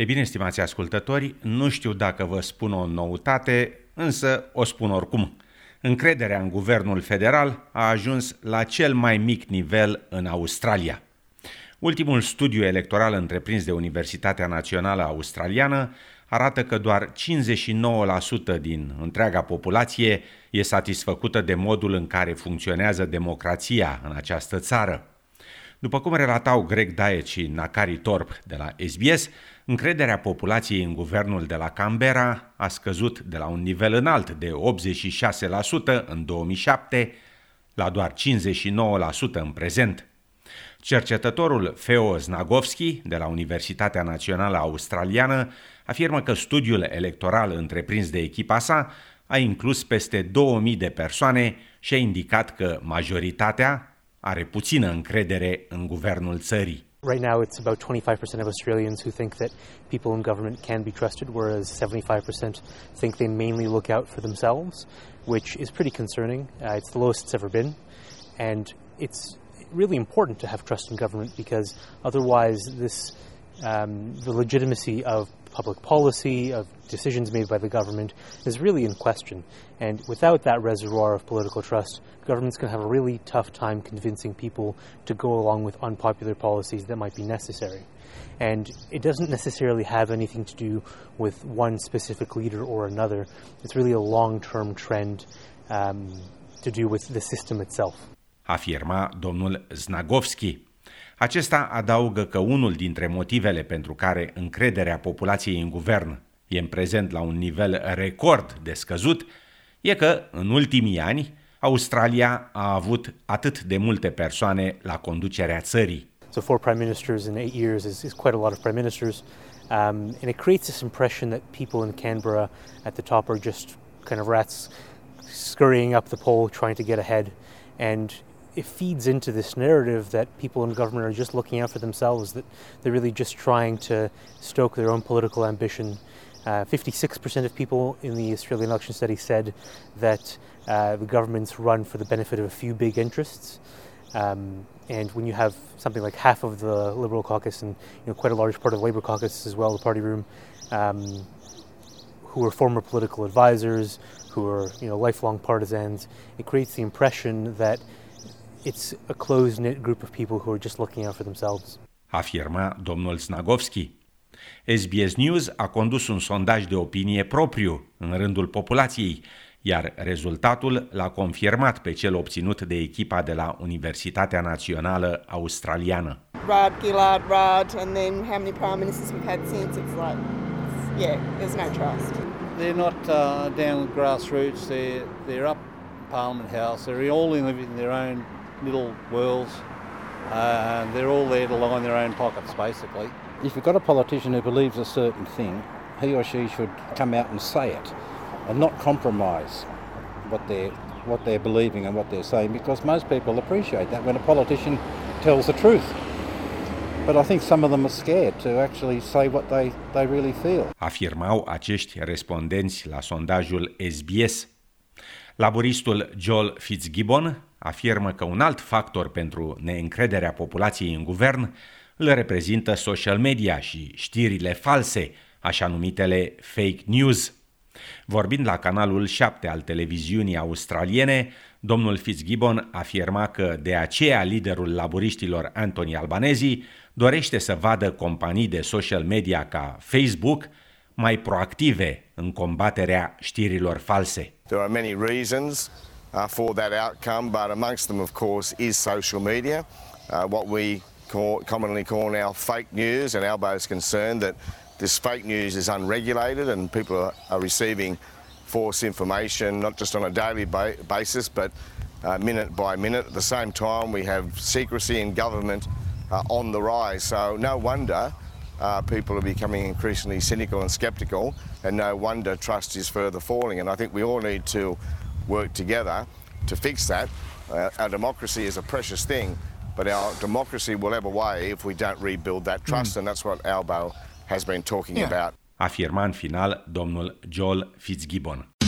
E bine, stimați ascultători, nu știu dacă vă spun o noutate, însă o spun oricum. Încrederea în guvernul federal a ajuns la cel mai mic nivel în Australia. Ultimul studiu electoral întreprins de Universitatea Națională Australiană arată că doar 59% din întreaga populație e satisfăcută de modul în care funcționează democrația în această țară. După cum relatau Greg Diet și Nakari Torp de la SBS, încrederea populației în guvernul de la Canberra a scăzut de la un nivel înalt de 86% în 2007 la doar 59% în prezent. Cercetătorul Feo Znagovski de la Universitatea Națională Australiană afirmă că studiul electoral întreprins de echipa sa a inclus peste 2000 de persoane și a indicat că majoritatea are puțină încredere în guvernul țării. Right now, it's about 25% of Australians who think that people in government can be trusted, whereas 75% think they mainly look out for themselves, which is pretty concerning. Uh, it's the lowest it's ever been. And it's really important to have trust in government because otherwise, this um, the legitimacy of public policy, of decisions made by the government, is really in question. And without that reservoir of political trust, government's can have a really tough time convincing people to go along with unpopular policies that might be necessary. And it doesn't necessarily have anything to do with one specific leader or another. It's really a long term trend um, to do with the system itself. Afirma domnul Snagovsky. Acesta adaugă că unul dintre motivele pentru care încrederea populației în guvern e în prezent la un nivel record de scăzut e că, în ultimii ani, Australia a avut atât de multe persoane la conducerea țării. So four prime ministers in eight years is, is quite a lot of prime ministers. Um, and it creates this impression that people in Canberra at the top are just kind of rats scurrying up the pole trying to get ahead. And it feeds into this narrative that people in government are just looking out for themselves, that they're really just trying to stoke their own political ambition. Uh, 56% of people in the Australian election study said that uh, the government's run for the benefit of a few big interests. Um, and when you have something like half of the Liberal caucus and you know, quite a large part of the Labour caucus as well, the party room, um, who are former political advisors, who are you know lifelong partisans, it creates the impression that it's a close-knit group of people who are just looking out for themselves. Afirma domnul Snagovski. SBS News a condus un sondaj de opinie propriu în rândul populației, iar rezultatul l-a confirmat pe cel obținut de echipa de la Universitatea Națională Australiană. Rod, Gillard, Rod, and then how many prime ministers we've had since, it's like, yeah, there's no trust. They're not uh, down grassroots, they're, they're up Parliament House, they're all in their own little worlds. Uh, they're all there to line their own pockets, basically. If you've got a politician who believes a certain thing, he or she should come out and say it, and not compromise what they're what they're believing and what they're saying, because most people appreciate that when a politician tells the truth. But I think some of them are scared to actually say what they, they really feel. Afirmau acești respondenți la sondajul SBS. Laboristul Joel Fitzgibbon afirmă că un alt factor pentru neîncrederea populației în guvern îl reprezintă social media și știrile false, așa numitele fake news. Vorbind la canalul 7 al televiziunii australiene, domnul Fitzgibbon afirma că de aceea liderul laburiștilor Anthony Albanezi dorește să vadă companii de social media ca Facebook mai proactive în combaterea știrilor false. There are many reasons uh, for that outcome, but amongst them, of course, is social media, uh, what we call, commonly call now fake news, and Albo is concerned that this fake news is unregulated and people are, are receiving false information, not just on a daily ba- basis, but uh, minute by minute. At the same time, we have secrecy in government uh, on the rise, so no wonder uh, people are becoming increasingly cynical and sceptical, and no wonder trust is further falling. And I think we all need to work together to fix that. Uh, our democracy is a precious thing, but our democracy will ebb away if we don't rebuild that trust, mm. and that's what Albo has been talking yeah. about. Afirma în final domnul Joel Fitzgibbon.